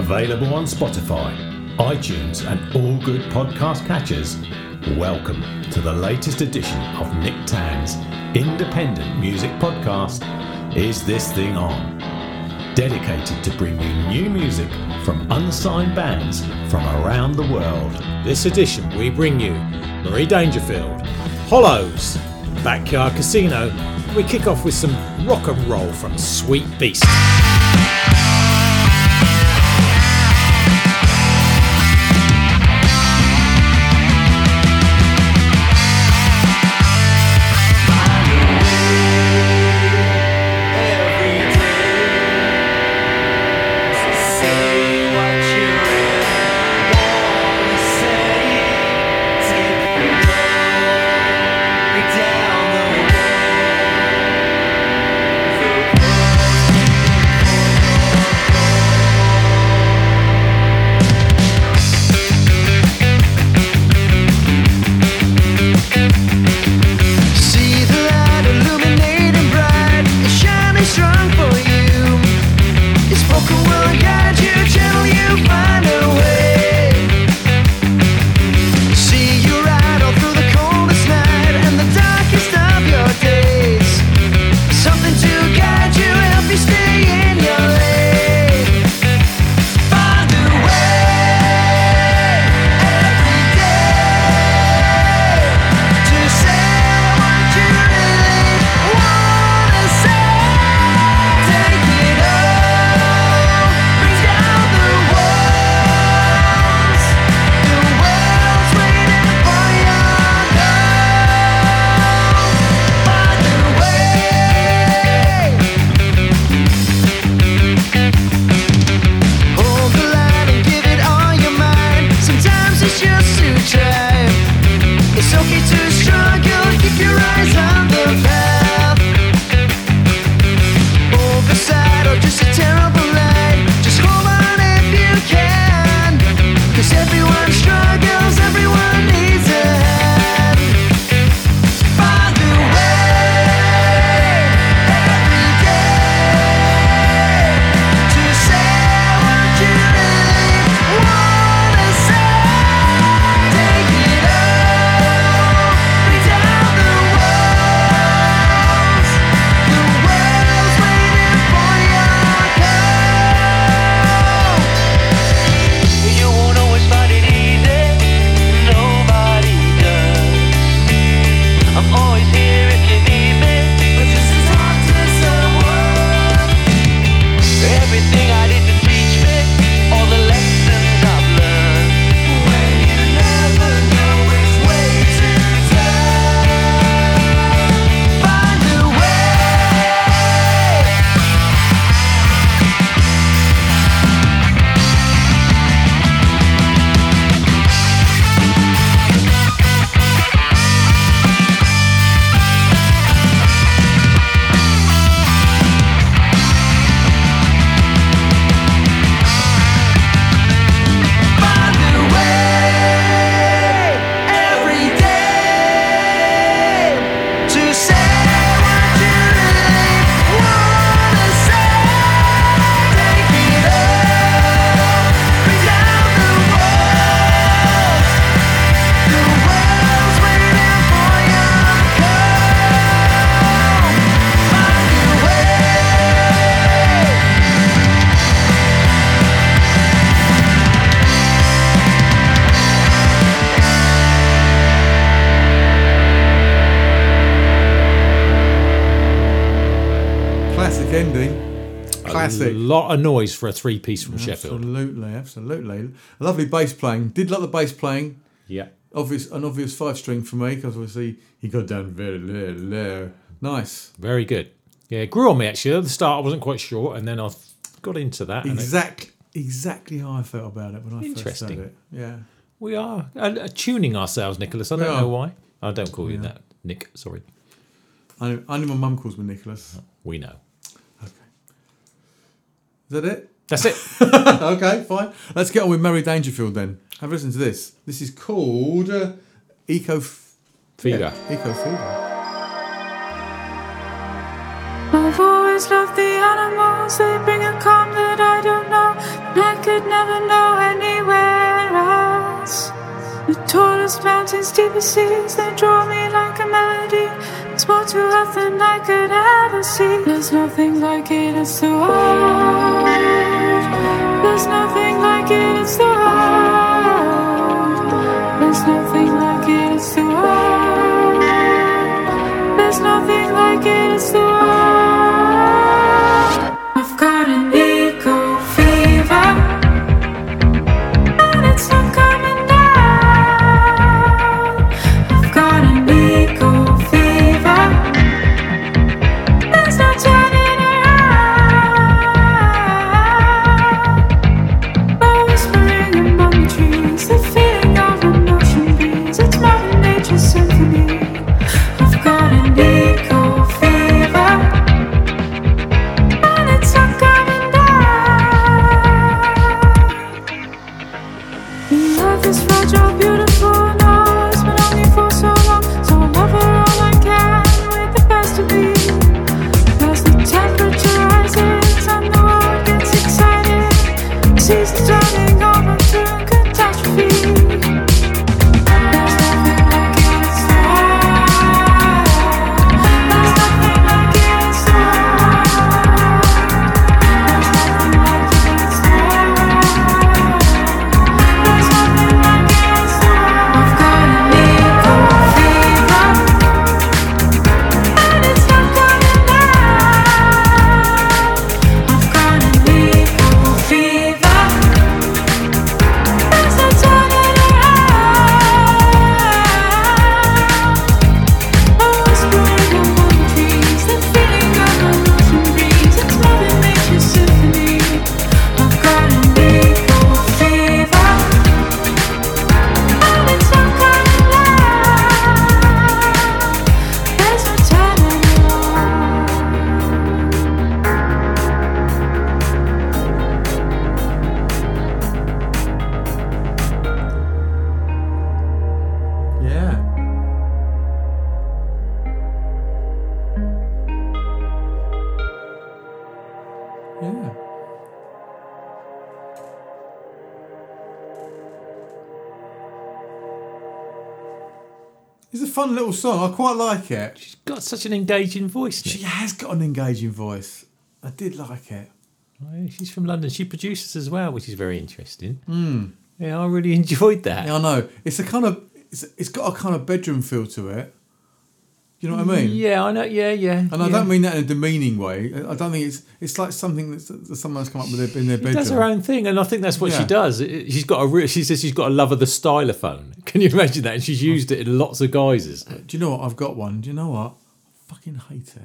Available on Spotify, iTunes, and all good podcast catchers. Welcome to the latest edition of Nick Tan's independent music podcast, Is This Thing On? Dedicated to bringing you new music from unsigned bands from around the world. This edition, we bring you Mari Dangerfield, Hollows, Backyard Casino. We kick off with some rock and roll from Sweet Beast. Ending. Classic. A lot of noise for a three piece from Sheffield. Absolutely, absolutely. A lovely bass playing. Did like the bass playing. Yeah. Obvious, an obvious five string for me because obviously he got down very low, low. Nice. Very good. Yeah, it grew on me actually. At the start, I wasn't quite sure, and then I got into that. and it- Exactly, exactly how I felt about it when I first said it. Yeah. we are uh, tuning ourselves, Nicholas. I don't We are. know why. I don't call you that, Nick. Sorry. I, I know my mum calls me Nicholas. We know. Is that it? That's it. okay, fine. Let's get on with Mari Dangerfield then. Have a listen to this. This is called uh, Eco Fever. Yeah, Eco Fever. I've always loved the animals, they bring a calm that I don't know, and I could never know anywhere else. The tallest mountains, deepest seas, they draw me like more to earth than I could ever see. There's nothing like it, it's the world. There's nothing like it, it's the world. There's nothing like it, it's the world. There's nothing like it, fun little song. I quite like it. She's got such an engaging voice. Nick. She has got an engaging voice. I did like it. Oh, She's from London. She produces as well, which is very interesting. Hmm. Yeah, I really enjoyed that. Yeah, I know. It's a kind of it's, it's got a kind of bedroom feel to it. You know what I mean? Yeah, I know. Yeah, yeah. And I don't mean that in a demeaning way. I don't think it's it's like something that someone's come up with in their She bedroom. does her own thing, and I think that's what she does. She's got a. Re- she says she's got a love of the stylophone. Can you imagine that? And she's oh. used it in lots of guises. Do you know what? I've got one. Do you know what? I fucking hate it.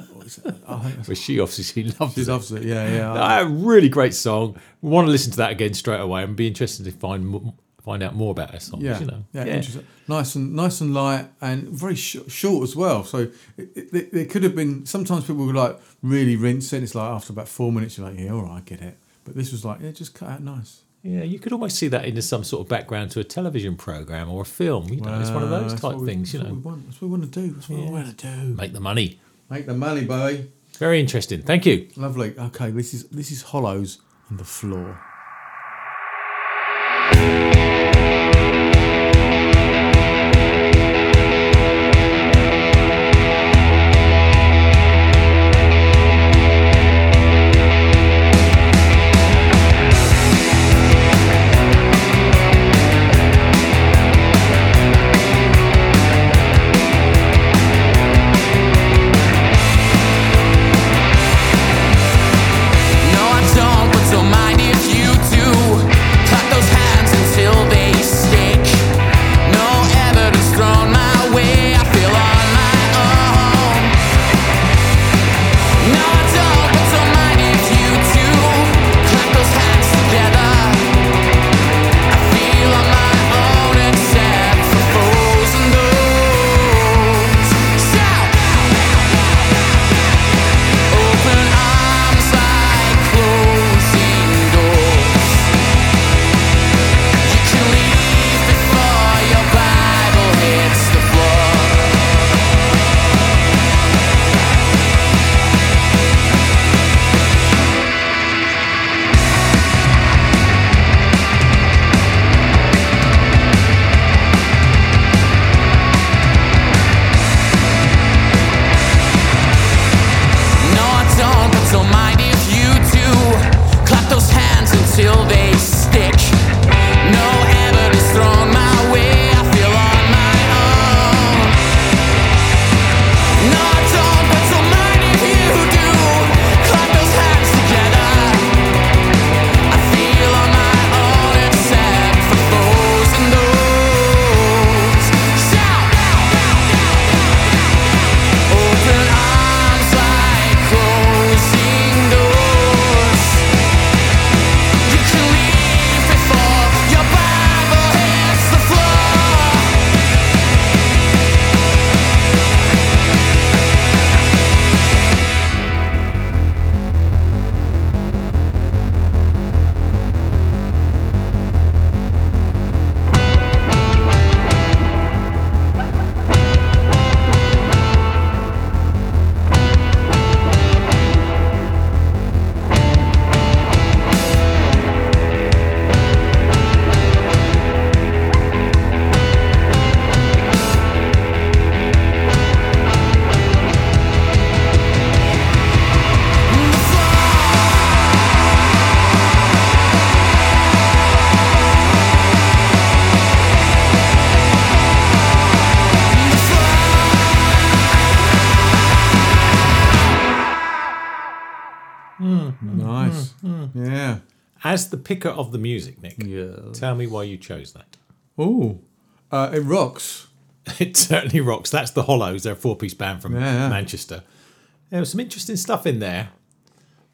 What is it? I think But she obviously loves she it. loves it. Yeah, yeah. A really great song. We want to listen to that again straight away and be interested to find find out more about her songs. yeah, you know. yeah, interesting. Nice and nice and light, and very sh- short as well. So it, it, it, it could have been. Sometimes people were like really rinse it. It's like after about four minutes, you're like, yeah, all right, I get it. But this was like, yeah, just cut out nice. Yeah, you could almost see that into some sort of background to a television program or a film. You know, it's one of Well, those that's type what we- things. You that's what we know, want. That's what we want to do. That's what we want to do. make the money. Make the money, boy. Very interesting. Thank you. Lovely. Okay, this is this is Hollows on the floor. As the picker of the music, Nick, Yeah. tell me why you chose that. Oh, uh, it rocks. It certainly rocks. That's the Hollows. They're a four-piece band from Yeah, yeah. Manchester. There was some interesting stuff in there.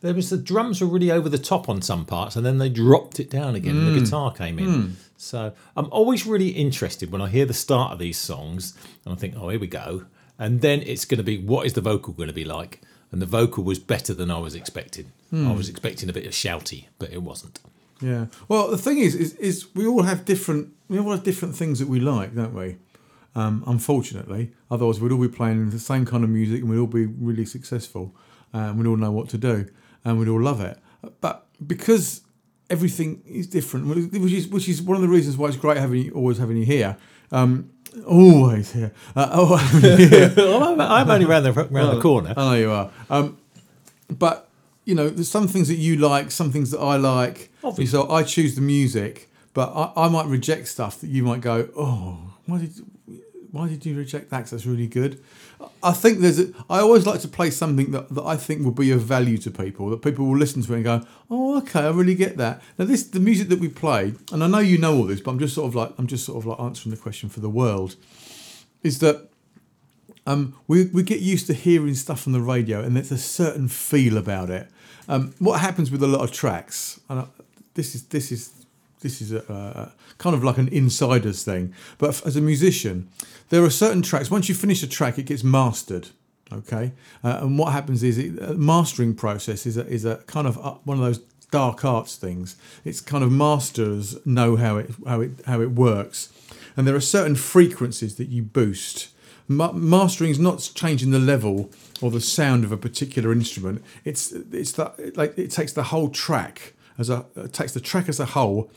There was the drums were really over the top on some parts, and then they dropped it down again, and the Hmm. guitar came in. So I'm always really interested when I hear the start of these songs, and I think, oh, here we go. And then it's going to be, what is the vocal going to be like? And the vocal was better than I was expecting. I was expecting a bit of shouty, but it wasn't. Yeah. Well, the thing is, is, is we all have different we all have different things that we like, don't we? Um, unfortunately, otherwise we'd all be playing the same kind of music and we'd all be really successful, uh, and we'd all know what to do, and we'd all love it. But because everything is different, which is which is one of the reasons why it's great having you, always having you here. Um, always here. Uh, oh, having you here. I'm, I'm only round the, round the corner. I know you are. Um, but you know, there's some things that you like, some things that I like. Obviously. So I choose the music, but I, I might reject stuff that you might go, oh, why did why did you reject that? that's really good. I think there's. A, I always like to play something that, that I think will be of value to people. That people will listen to and go, oh, okay, I really get that. Now this the music that we play, and I know you know all this, but I'm just sort of like I'm just sort of like answering the question for the world. Is that um, we, we get used to hearing stuff on the radio and there's a certain feel about it. Um, what happens with a lot of tracks, and I, this is this is this is a, kind of like an insider's thing, but as a musician, there are certain tracks. Once you finish a track, it gets mastered. Okay, uh, and what happens is it, uh, mastering process is a, is a kind of uh, one of those dark arts things. It's kind of masters know how it how it how it works, and there are certain frequencies that you boost. Ma- mastering is not changing the level or the sound of a particular instrument. It's it's that like it takes the whole track as a it takes the track as a whole,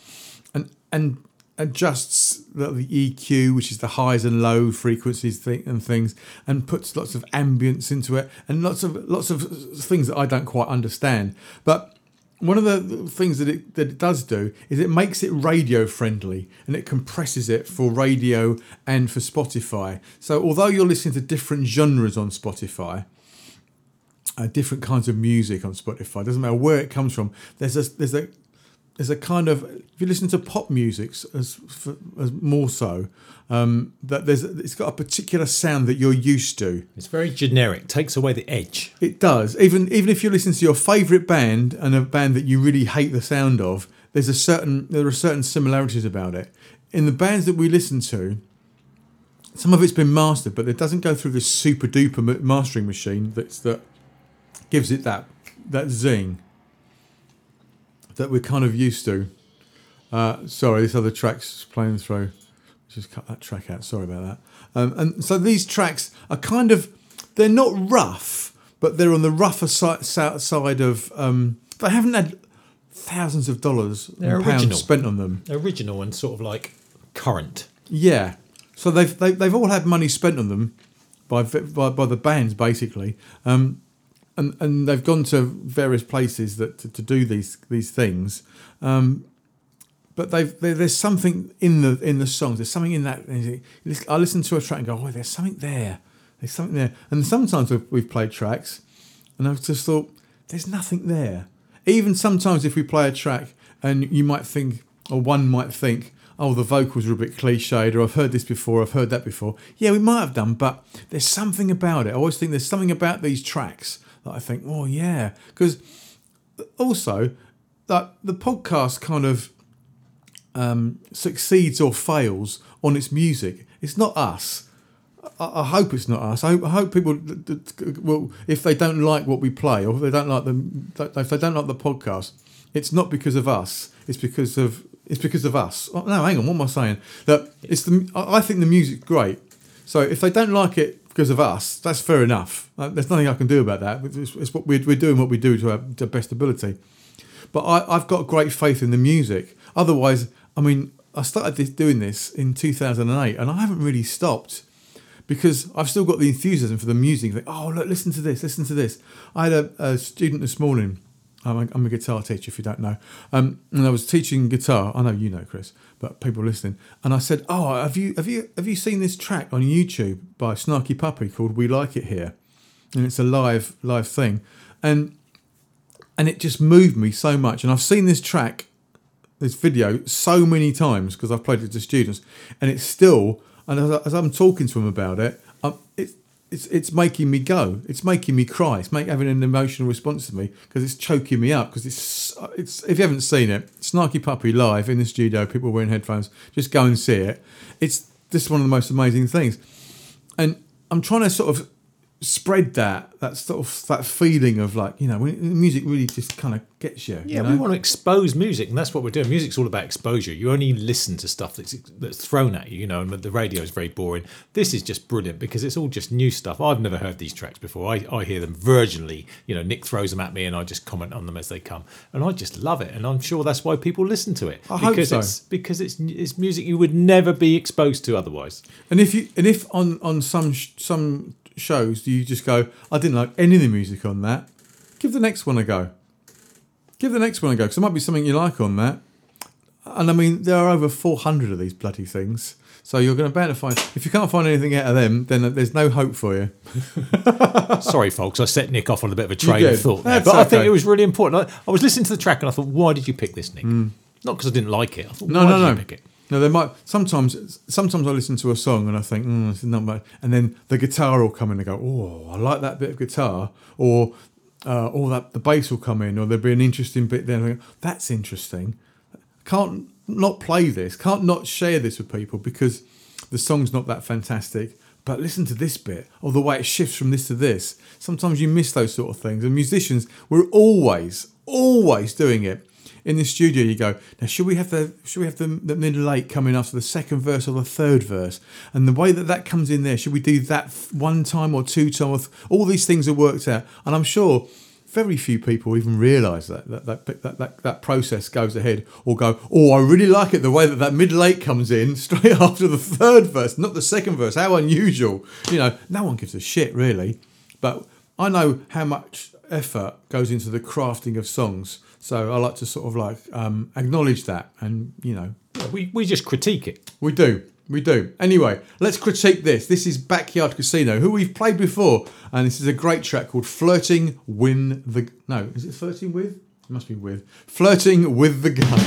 and and adjusts the, the EQ, which is the highs and low frequencies and things, and puts lots of ambience into it, and lots of lots of things that I don't quite understand. But one of the things that it that it does do is it makes it radio friendly and it compresses it for radio and for Spotify. So although you're listening to different genres on Spotify, uh, different kinds of music on Spotify. Doesn't matter where it comes from. There's a there's a there's a kind of if you listen to pop music as, as more so um, that there's it's got a particular sound that you're used to. It's very generic, takes away the edge. It does. Even even if you listen to your favourite band and a band that you really hate the sound of, there's a certain there are certain similarities about it. In the bands that we listen to, some of it's been mastered, but it doesn't go through this super duper mastering machine that's that gives it that that zing that we're kind of used to. Uh, sorry, this other track's playing through. Just cut that track out. Sorry about that. Um, and so these tracks are kind of they're not rough, but they're on the rougher side, side of. Um, they haven't had thousands of dollars They're and pounds original. spent on them. Original and sort of like current. Yeah. So they've they, they've all had money spent on them by by, by the bands basically, um, and and they've gone to various places that to, to do these these things. Um, but they've there, there's something in the in the songs. There's something in that. I listen to a track and go, oh, there's something there. There's something there. And sometimes we've, we've played tracks, and I've just thought, there's nothing there. Even sometimes if we play a track and you might think, or one might think, oh, the vocals are a bit cliched, or I've heard this before, I've heard that before. Yeah, we might have done, but there's something about it. I always think there's something about these tracks that I think, oh, yeah. Because also, that the podcast kind of um, succeeds or fails on its music. It's not us. I, I hope it's not us. I hope, I hope people will, if they don't like what we play, or if they don't like the, if they don't like the podcast, it's not because of us. It's because of it's because of us. Oh, no, hang on. What am I saying? That it's the. I think the music's great. So if they don't like it because of us, that's fair enough. There's nothing I can do about that. It's, it's what we're, we're doing what we do to our to best ability. But I, I've got great faith in the music. Otherwise, I mean, I started this, doing this in 2008, and I haven't really stopped because I've still got the enthusiasm for the music. Like, oh, look, listen to this, listen to this. I had a, a student this morning. I'm a, I'm a guitar teacher, if you don't know, um, and I was teaching guitar. I know you know, Chris, but people listening. And I said, "Oh, have you have you have you seen this track on YouTube by Snarky Puppy called We Like It Here?" And it's a live live thing, and and it just moved me so much. And I've seen this track, this video, so many times because I've played it to students, and it's still. And as, I- as I'm talking to them about it, um, it's it's it's making me go. It's making me cry. It's make, having an emotional response to me because it's choking me up. Because it's it's if you haven't seen it, Snarky Puppy live in the studio, people wearing headphones. Just go and see it. It's just one of the most amazing things and I'm trying to sort of spread that that sort of that feeling of like you know when music really just kind of gets you. Yeah, you know? we want to expose music, and that's what we're doing. Music's all about exposure. You only listen to stuff that's that's thrown at you, you know. And the radio is very boring. This is just brilliant because it's all just new stuff. I've never heard these tracks before. I, I hear them virginally. You know, Nick throws them at me, and I just comment on them as they come, and I just love it. And I'm sure that's why people listen to it I hope because so. it's because it's it's music you would never be exposed to otherwise. And if you and if on on some some shows do you just go, I didn't like any of the music on that. Give the next one a go. Give the next one a go because there might be something you like on that. And I mean, there are over 400 of these bloody things. So you're going to bound to find. If you can't find anything out of them, then there's no hope for you. Sorry, folks, I set Nick off on a bit of a train of thought but I think it was really important. I, I was listening to the track and I thought, why did you pick this, Nick? Mm. Not because I didn't like it. I thought. No, why no, did no. you pick it? No, there might sometimes. Sometimes I listen to a song and I think, mm, this is not and then the guitar will come in and go, oh, I like that bit of guitar, or uh, or that the bass will come in, or there'll be an interesting bit there. That's interesting. Can't not play this. Can't not share this with people because the song's not that fantastic. But listen to this bit, or the way it shifts from this to this. Sometimes you miss those sort of things. And musicians, we're always, always doing it in the studio you go now should we have the should we have the, the middle coming after the second verse or the third verse? And the way that that comes in there should we do that one time or two times all these things are worked out. And i'm sure very few people even realize that that, that that that that process goes ahead or go oh i really like it the way that that middle eight comes in straight after the third verse not the second verse. How unusual. You know no one gives a shit really. But I know how much effort goes into the crafting of songs, so I like to sort of like um, acknowledge that, and you know, We, we just critique it. we do, we do. Anyway, let's critique this. This is Backyard Casino, who we've played before, and this is a great track called "Flirting Win the." No, is it flirting with? It must be with flirting with the gun.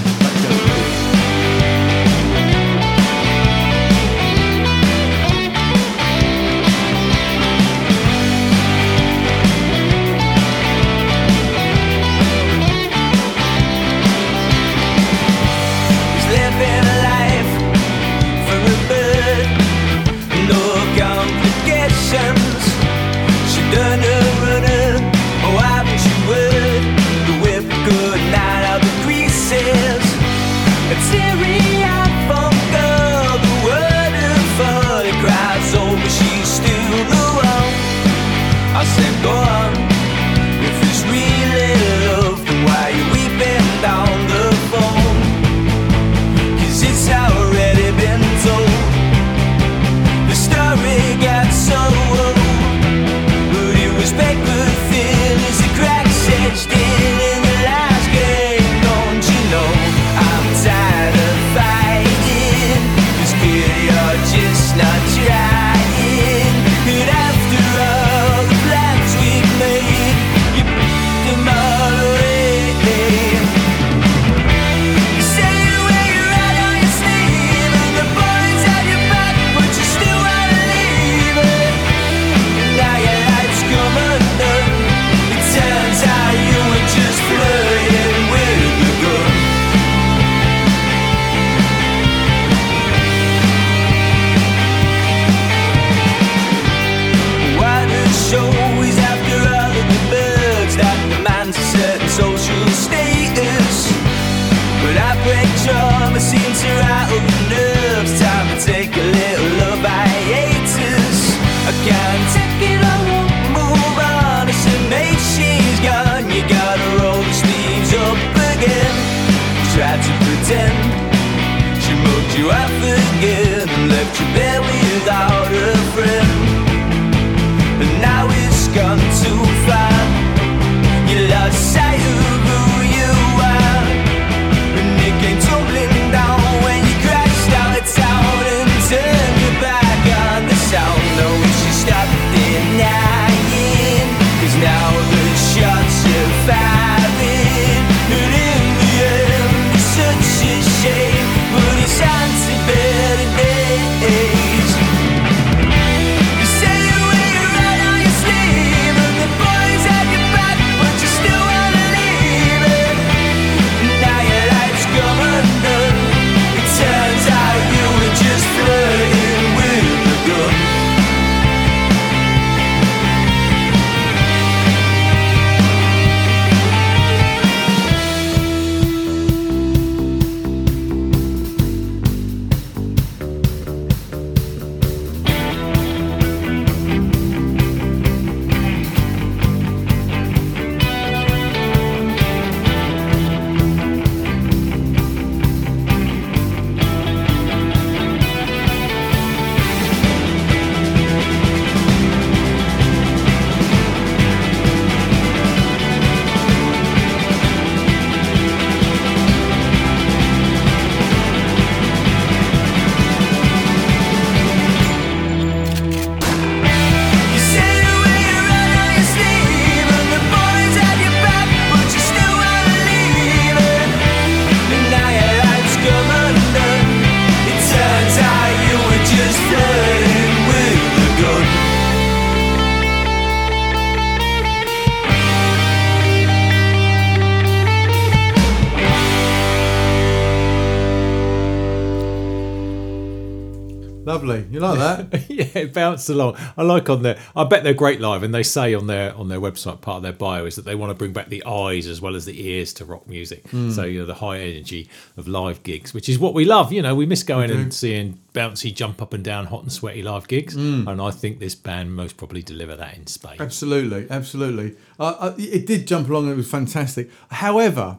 Lovely. You like that? yeah, it bounced along. I like on their. I bet they're great live, and they say on their on their website part of their bio is that they want to bring back the eyes as well as the ears to rock music. So you know the high energy of live gigs, which is what we love. You know, we miss going and seeing bouncy, jump up and down, hot and sweaty live gigs, and I think this band most probably deliver that in spades. Absolutely, absolutely. Uh, uh, it did jump along and it was fantastic. However,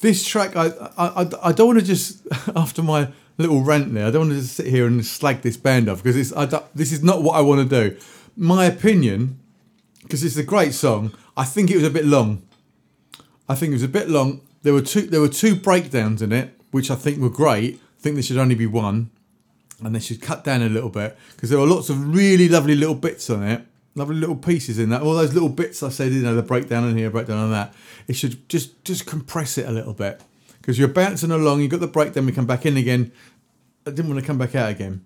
this track, I, I, I, I don't want to just after my little rant there. I don't want to just sit here and slag this band off because this is not what I want to do. My opinion, because it's a great song. I think it was a bit long. I think it was a bit long. There were two. There were two breakdowns in it, which I think were great. I think there should only be one, and they should cut down a little bit because there were lots of really lovely little bits on it, lovely little pieces in that. All those little bits I said, you know, the breakdown in here, breakdown on that. It should just just compress it a little bit because you're bouncing along. you've got the breakdown. We come back in again. I didn't want to come back out again.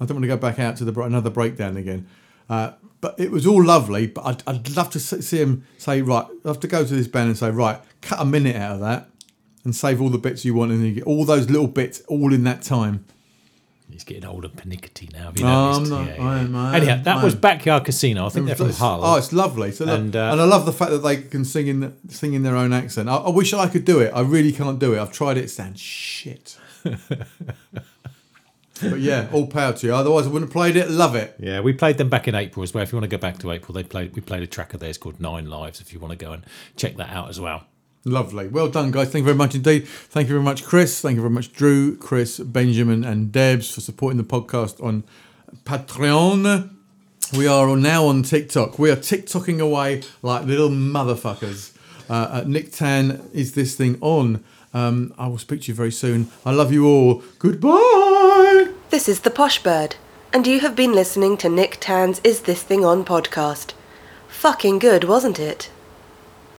I don't want to go back out to the another breakdown again. Uh, but it was all lovely. But I'd, I'd love to see him say, right, I have to go to this band and say, right, cut a minute out of that and save all the bits you want, and you get all those little bits all in that time. He's getting old and pernickety now. Have you noticed? not. Yeah, I yeah. am, Anyhow, that I was. Backyard Casino. I think they're from Hull. Oh, it's lovely. So And, and, uh, and I love the fact that they can sing in sing in their own accent. I, I wish I could do it. I really can't do it. I've tried it. It sounds shit. but yeah, all power to you. Otherwise, I wouldn't have played it. Love it. Yeah, we played them back in April as well. If you want to go back to April, they played. We played a track of theirs called Nine Lives. If you want to go and check that out as well. Lovely. Well done, guys. Thank you very much indeed. Thank you very much, Chris. Thank you very much, Drew, Chris, Benjamin, and Debs for supporting the podcast on Patreon. We are now on TikTok. We are TikToking away like little motherfuckers. Uh, uh, Nick Tan is this thing on. Um, I will speak to you very soon. I love you all. Goodbye. This is The Posh Bird, and you have been listening to Nick Tan's Is This Thing On podcast. Fucking good, wasn't it?